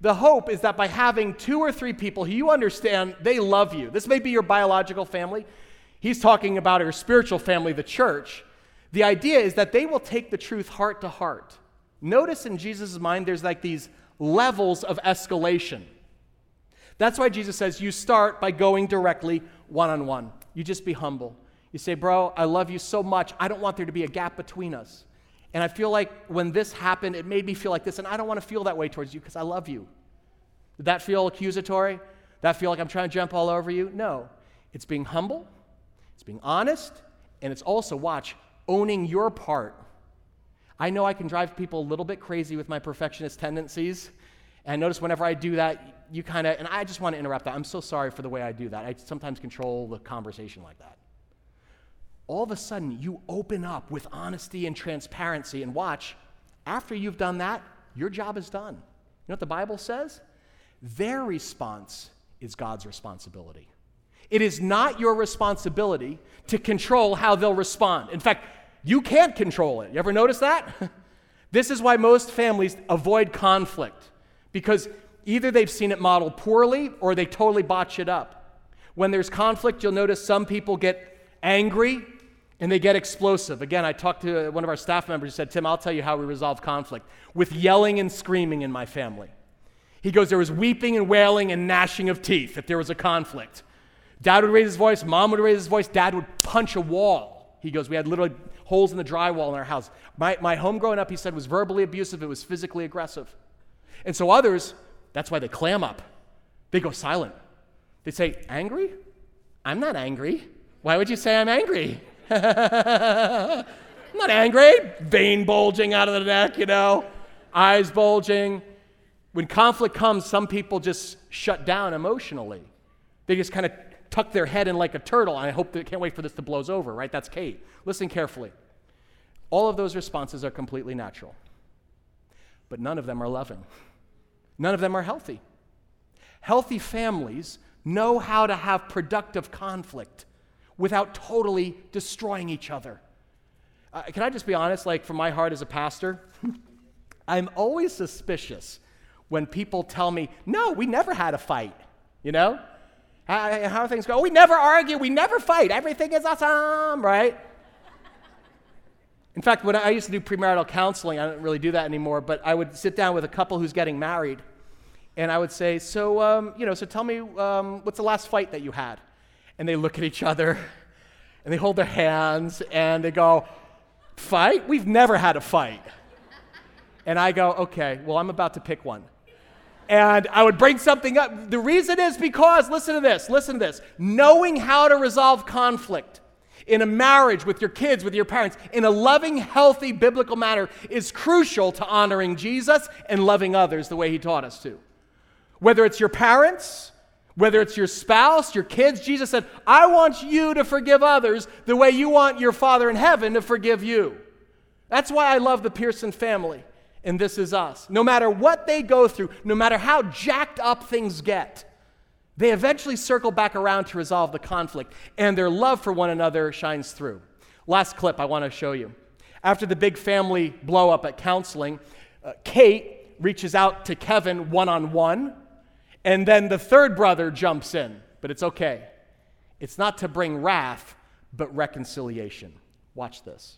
The hope is that by having two or three people who you understand they love you, this may be your biological family, he's talking about your spiritual family, the church. The idea is that they will take the truth heart to heart. Notice in Jesus' mind, there's like these levels of escalation. That's why Jesus says you start by going directly one on one. You just be humble. You say, Bro, I love you so much. I don't want there to be a gap between us. And I feel like when this happened, it made me feel like this, and I don't want to feel that way towards you because I love you. Did that feel accusatory? Did that feel like I'm trying to jump all over you? No. It's being humble, it's being honest, and it's also, watch, owning your part. I know I can drive people a little bit crazy with my perfectionist tendencies. And notice whenever I do that, you kind of, and I just want to interrupt that. I'm so sorry for the way I do that. I sometimes control the conversation like that. All of a sudden, you open up with honesty and transparency, and watch, after you've done that, your job is done. You know what the Bible says? Their response is God's responsibility. It is not your responsibility to control how they'll respond. In fact, you can't control it. You ever notice that? this is why most families avoid conflict because either they've seen it modeled poorly or they totally botch it up. When there's conflict, you'll notice some people get angry and they get explosive. Again, I talked to uh, one of our staff members who said, Tim, I'll tell you how we resolve conflict with yelling and screaming in my family. He goes, There was weeping and wailing and gnashing of teeth if there was a conflict. Dad would raise his voice, mom would raise his voice, dad would punch a wall. He goes, We had literally holes in the drywall in our house. My, my home growing up, he said, was verbally abusive, it was physically aggressive. And so others, that's why they clam up. They go silent. They say, Angry? I'm not angry. Why would you say I'm angry? I'm not angry. Vein bulging out of the neck, you know, eyes bulging. When conflict comes, some people just shut down emotionally. They just kind of tuck their head in like a turtle. And I hope they can't wait for this to blow over, right? That's Kate. Listen carefully. All of those responses are completely natural, but none of them are loving. None of them are healthy. Healthy families know how to have productive conflict without totally destroying each other. Uh, can I just be honest? Like, from my heart as a pastor, I'm always suspicious when people tell me, no, we never had a fight. You know? How, how things go? We never argue, we never fight, everything is awesome, right? In fact, when I used to do premarital counseling, I don't really do that anymore, but I would sit down with a couple who's getting married, and I would say, So, um, you know, so tell me, um, what's the last fight that you had? And they look at each other, and they hold their hands, and they go, Fight? We've never had a fight. And I go, Okay, well, I'm about to pick one and I would bring something up. The reason is because, listen to this, listen to this. Knowing how to resolve conflict in a marriage with your kids, with your parents, in a loving, healthy, biblical manner is crucial to honoring Jesus and loving others the way he taught us to. Whether it's your parents, whether it's your spouse, your kids, Jesus said, I want you to forgive others the way you want your Father in heaven to forgive you. That's why I love the Pearson family and this is us. No matter what they go through, no matter how jacked up things get, they eventually circle back around to resolve the conflict, and their love for one another shines through. Last clip I want to show you. After the big family blow up at counseling, uh, Kate reaches out to Kevin one on one, and then the third brother jumps in. But it's okay. It's not to bring wrath, but reconciliation. Watch this.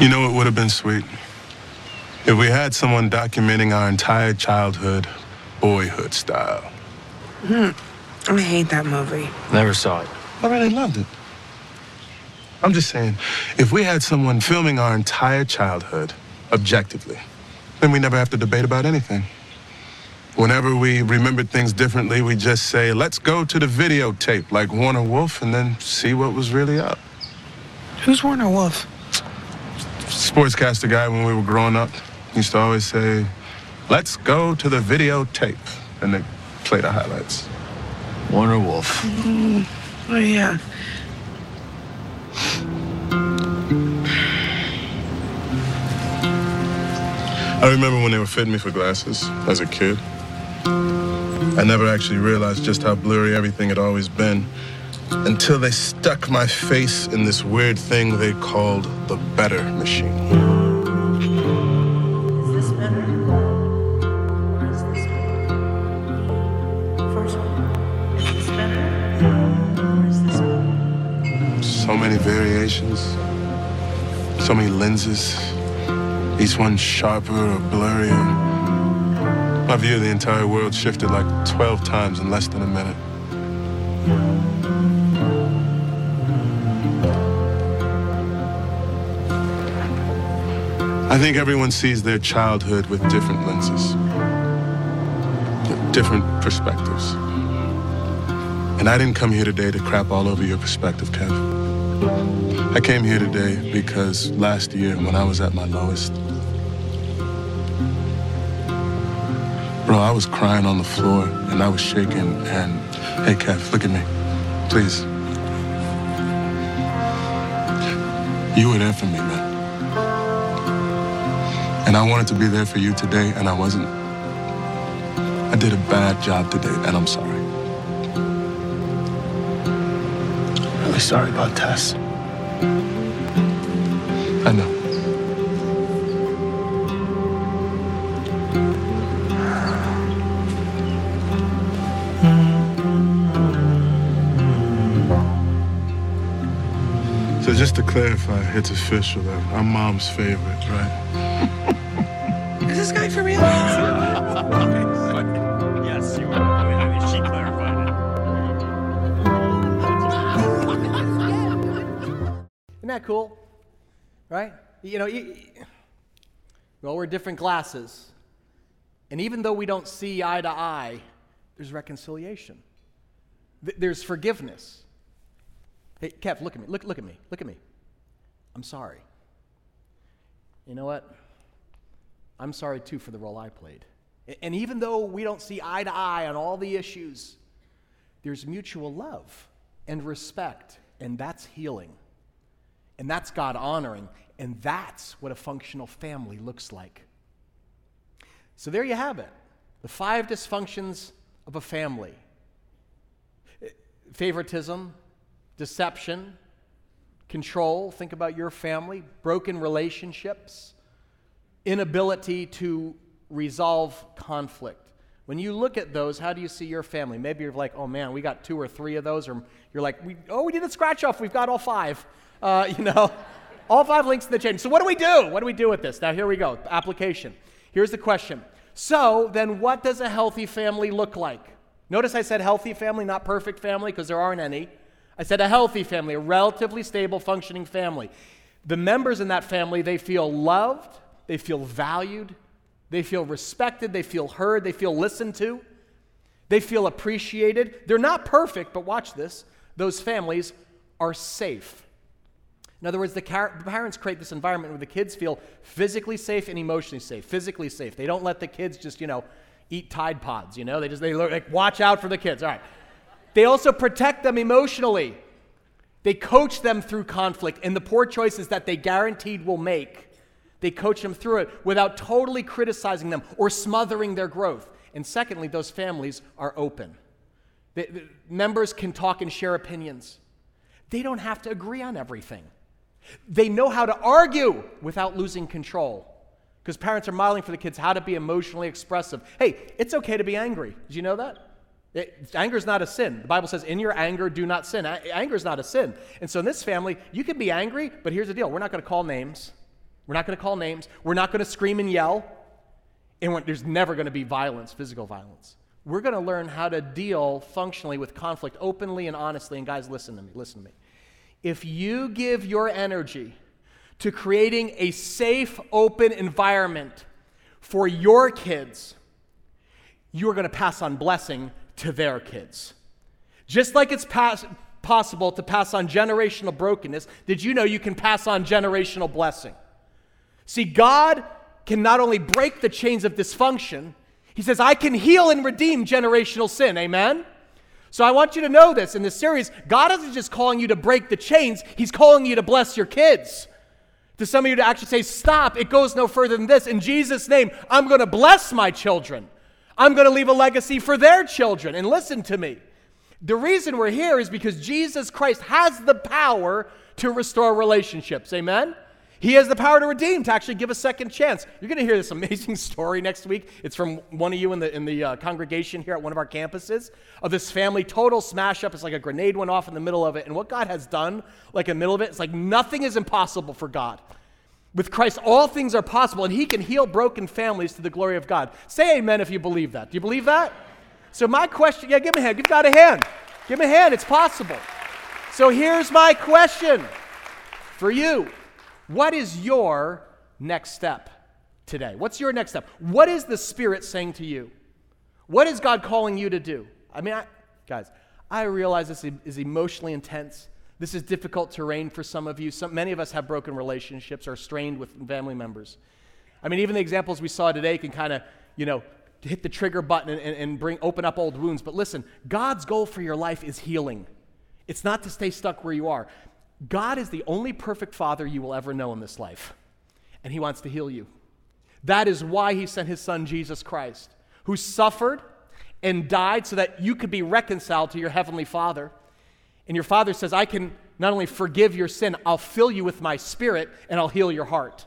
You know, it would have been sweet If we had someone documenting our entire childhood, boyhood style. Hmm. I hate that movie. Never saw it. I really loved it. I'm just saying, if we had someone filming our entire childhood objectively, then we never have to debate about anything. Whenever we remembered things differently, we just say, let's go to the videotape like Warner Wolf and then see what was really up. Who's Warner Wolf? Sportscaster guy when we were growing up used to always say, let's go to the videotape. And they play the highlights. Warner Wolf. Mm, oh, yeah. I remember when they were fitting me for glasses as a kid. I never actually realized just how blurry everything had always been until they stuck my face in this weird thing they called the better machine. So many lenses, each one sharper or blurrier. My view of the entire world shifted like 12 times in less than a minute. I think everyone sees their childhood with different lenses, different perspectives. And I didn't come here today to crap all over your perspective, Kev. I came here today because last year, when I was at my lowest, bro, I was crying on the floor and I was shaking. And hey, Kev, look at me, please. You were there for me, man. And I wanted to be there for you today, and I wasn't. I did a bad job today, and I'm sorry. Sorry about Tess. I know. So just to clarify, it's official that I'm mom's favorite, right? Is this guy for real? that cool? Right? You know, you, well, we're different glasses. And even though we don't see eye to eye, there's reconciliation, Th- there's forgiveness. Hey, Kev, look at me. Look, look at me. Look at me. I'm sorry. You know what? I'm sorry too for the role I played. And even though we don't see eye to eye on all the issues, there's mutual love and respect, and that's healing. And that's God honoring, and that's what a functional family looks like. So there you have it the five dysfunctions of a family favoritism, deception, control. Think about your family, broken relationships, inability to resolve conflict. When you look at those, how do you see your family? Maybe you're like, oh man, we got two or three of those, or you're like, we, oh, we did a scratch off, we've got all five. Uh, you know, all five links in the chain. So what do we do? What do we do with this? Now here we go. Application. Here's the question. So then, what does a healthy family look like? Notice I said healthy family, not perfect family, because there aren't any. I said a healthy family, a relatively stable, functioning family. The members in that family, they feel loved, they feel valued, they feel respected, they feel heard, they feel listened to, they feel appreciated. They're not perfect, but watch this. Those families are safe. In other words, the, car- parents create this environment where the kids feel physically safe and emotionally safe. Physically safe. They don't let the kids just, you know, eat Tide Pods, you know? They just, they like, watch out for the kids. All right. They also protect them emotionally. They coach them through conflict and the poor choices that they guaranteed will make. They coach them through it without totally criticizing them or smothering their growth. And secondly, those families are open. The, the members can talk and share opinions. They don't have to agree on everything. They know how to argue without losing control. Because parents are modeling for the kids how to be emotionally expressive. Hey, it's okay to be angry. Did you know that? anger is not a sin. The Bible says, in your anger, do not sin. A- anger is not a sin. And so in this family, you can be angry, but here's the deal we're not going to call names. We're not going to call names. We're not going to scream and yell. And there's never going to be violence, physical violence. We're going to learn how to deal functionally with conflict openly and honestly. And guys, listen to me, listen to me. If you give your energy to creating a safe, open environment for your kids, you're going to pass on blessing to their kids. Just like it's pass- possible to pass on generational brokenness, did you know you can pass on generational blessing? See, God can not only break the chains of dysfunction, He says, I can heal and redeem generational sin. Amen? So I want you to know this in this series God isn't just calling you to break the chains, He's calling you to bless your kids. To some of you to actually say, Stop, it goes no further than this. In Jesus' name, I'm going to bless my children. I'm going to leave a legacy for their children. And listen to me. The reason we're here is because Jesus Christ has the power to restore relationships. Amen? He has the power to redeem, to actually give a second chance. You're going to hear this amazing story next week. It's from one of you in the, in the uh, congregation here at one of our campuses of this family total smash up. It's like a grenade went off in the middle of it. And what God has done, like in the middle of it, it's like nothing is impossible for God. With Christ, all things are possible, and He can heal broken families to the glory of God. Say amen if you believe that. Do you believe that? So, my question yeah, give me a hand. Give God a hand. Give me a hand. It's possible. So, here's my question for you What is your next step today? What's your next step? What is the Spirit saying to you? What is God calling you to do? I mean, I, guys, I realize this is emotionally intense. This is difficult terrain for some of you. Some, many of us have broken relationships or strained with family members. I mean, even the examples we saw today can kind of, you know, hit the trigger button and, and, bring open up old wounds. But listen, God's goal for your life is healing. It's not to stay stuck where you are. God is the only perfect father you will ever know in this life, and he wants to heal you. That is why he sent his son Jesus Christ, who suffered and died so that you could be reconciled to your heavenly father. And your father says, I can not only forgive your sin, I'll fill you with my spirit and I'll heal your heart.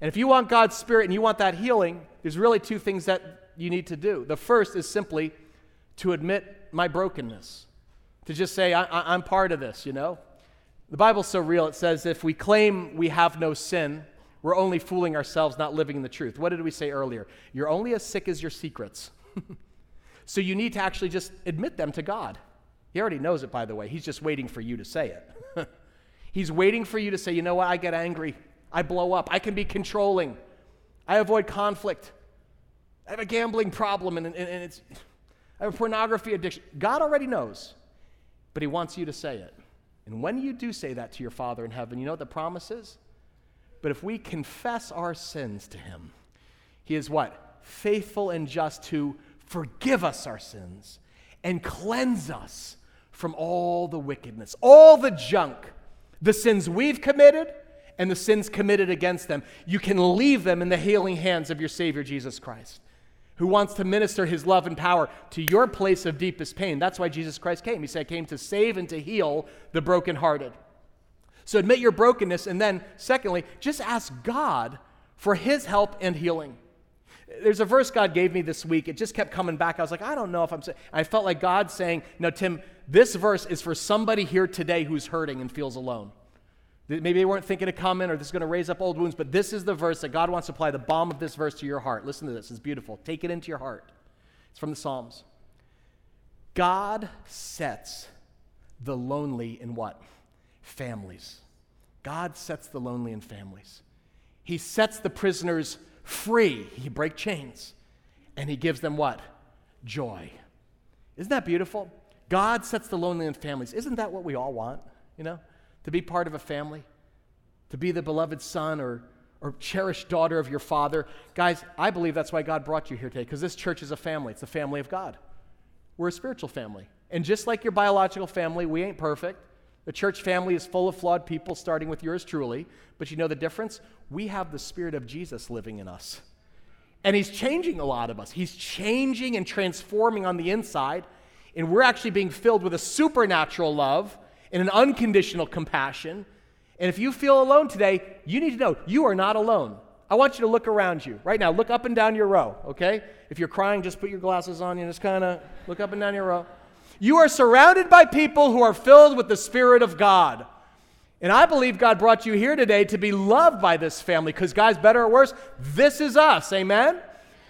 And if you want God's spirit and you want that healing, there's really two things that you need to do. The first is simply to admit my brokenness, to just say, I, am part of this, you know? The Bible's so real, it says, if we claim we have no sin, we're only fooling ourselves, not living in the truth. What did we say earlier? You're only as sick as your secrets. so you need to actually just admit them to God. He already knows it, by the way. He's just waiting for you to say it. He's waiting for you to say, you know what? I get angry. I blow up. I can be controlling. I avoid conflict. I have a gambling problem and, and, and it's, I have a pornography addiction. God already knows, but He wants you to say it. And when you do say that to your Father in heaven, you know what the promise is? But if we confess our sins to Him, He is what? Faithful and just to forgive us our sins and cleanse us from all the wickedness, all the junk, the sins we've committed and the sins committed against them. You can leave them in the healing hands of your Savior, Jesus Christ, who wants to minister his love and power to your place of deepest pain. That's why Jesus Christ came. He said, I came to save and to heal the brokenhearted. So admit your brokenness, and then, secondly, just ask God for his help and healing. There's a verse God gave me this week. It just kept coming back. I was like, I don't know if I'm saying. I felt like God saying, No, Tim, this verse is for somebody here today who's hurting and feels alone. Maybe they weren't thinking of coming or this is going to raise up old wounds, but this is the verse that God wants to apply the balm of this verse to your heart. Listen to this, it's beautiful. Take it into your heart. It's from the Psalms. God sets the lonely in what? Families. God sets the lonely in families. He sets the prisoners free. He breaks chains. And he gives them what? Joy. Isn't that beautiful? God sets the lonely in families. Isn't that what we all want? You know? To be part of a family? To be the beloved son or, or cherished daughter of your father. Guys, I believe that's why God brought you here today, because this church is a family. It's the family of God. We're a spiritual family. And just like your biological family, we ain't perfect. The church family is full of flawed people, starting with yours truly. But you know the difference? We have the Spirit of Jesus living in us. And He's changing a lot of us. He's changing and transforming on the inside. And we're actually being filled with a supernatural love and an unconditional compassion. And if you feel alone today, you need to know you are not alone. I want you to look around you right now. Look up and down your row, okay? If you're crying, just put your glasses on and just kind of look up and down your row. You are surrounded by people who are filled with the Spirit of God. And I believe God brought you here today to be loved by this family because, guys, better or worse, this is us. Amen?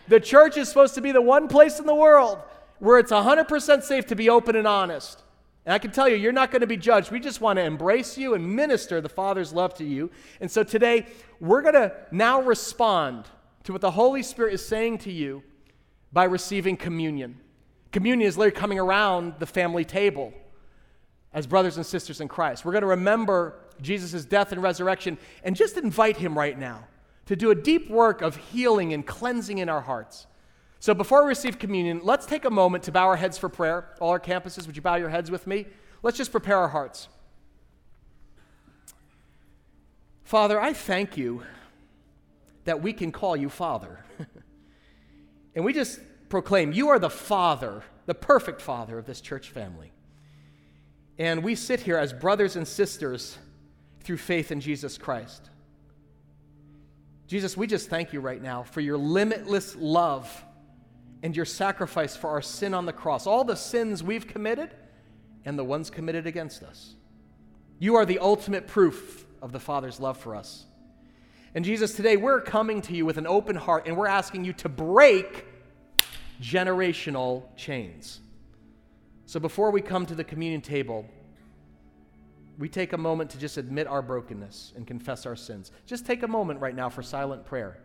The church is supposed to be the one place in the world where it's 100% safe to be open and honest. And I can tell you, you're not going to be judged. We just want to embrace you and minister the Father's love to you. And so today, we're going to now respond to what the Holy Spirit is saying to you by receiving communion. Communion is literally coming around the family table as brothers and sisters in Christ. We're going to remember Jesus' death and resurrection and just invite him right now to do a deep work of healing and cleansing in our hearts. So before we receive communion, let's take a moment to bow our heads for prayer. All our campuses, would you bow your heads with me? Let's just prepare our hearts. Father, I thank you that we can call you Father. and we just proclaim you are the Father, the perfect Father of this church family. And we sit here as brothers and sisters through faith in Jesus Christ. Jesus, we just thank you right now for your limitless love and your sacrifice for our sin on the cross, all the sins we've committed and the ones committed against us. You are the ultimate proof of the Father's love for us. And Jesus, today we're coming to you with an open heart and we're asking you to break generational chains. So before we come to the communion table, we take a moment to just admit our brokenness and confess our sins. Just take a moment right now for silent prayer.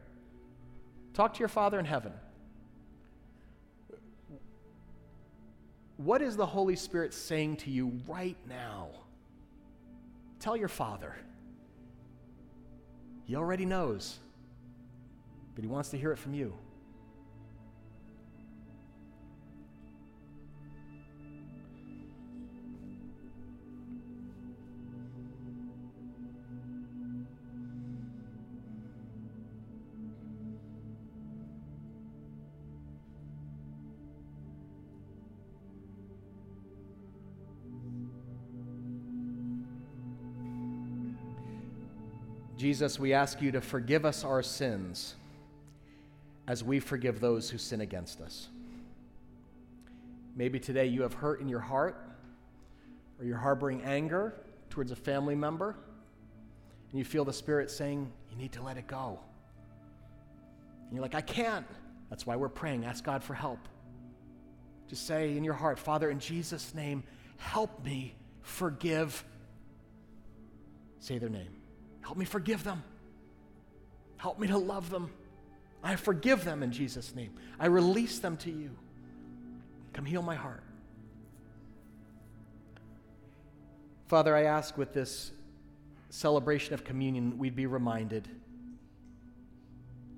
Talk to your Father in heaven. What is the Holy Spirit saying to you right now? Tell your Father. He already knows, but He wants to hear it from you. Jesus, we ask you to forgive us our sins as we forgive those who sin against us. Maybe today you have hurt in your heart or you're harboring anger towards a family member and you feel the Spirit saying, You need to let it go. And you're like, I can't. That's why we're praying. Ask God for help. Just say in your heart, Father, in Jesus' name, help me forgive. Say their name. Help me forgive them. Help me to love them. I forgive them in Jesus' name. I release them to you. Come heal my heart. Father, I ask with this celebration of communion, we'd be reminded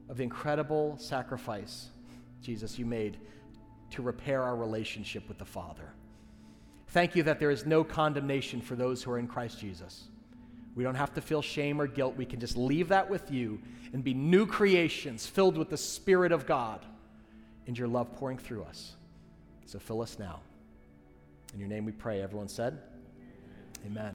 of the incredible sacrifice, Jesus, you made to repair our relationship with the Father. Thank you that there is no condemnation for those who are in Christ Jesus. We don't have to feel shame or guilt. We can just leave that with you and be new creations filled with the Spirit of God and your love pouring through us. So fill us now. In your name we pray. Everyone said, Amen.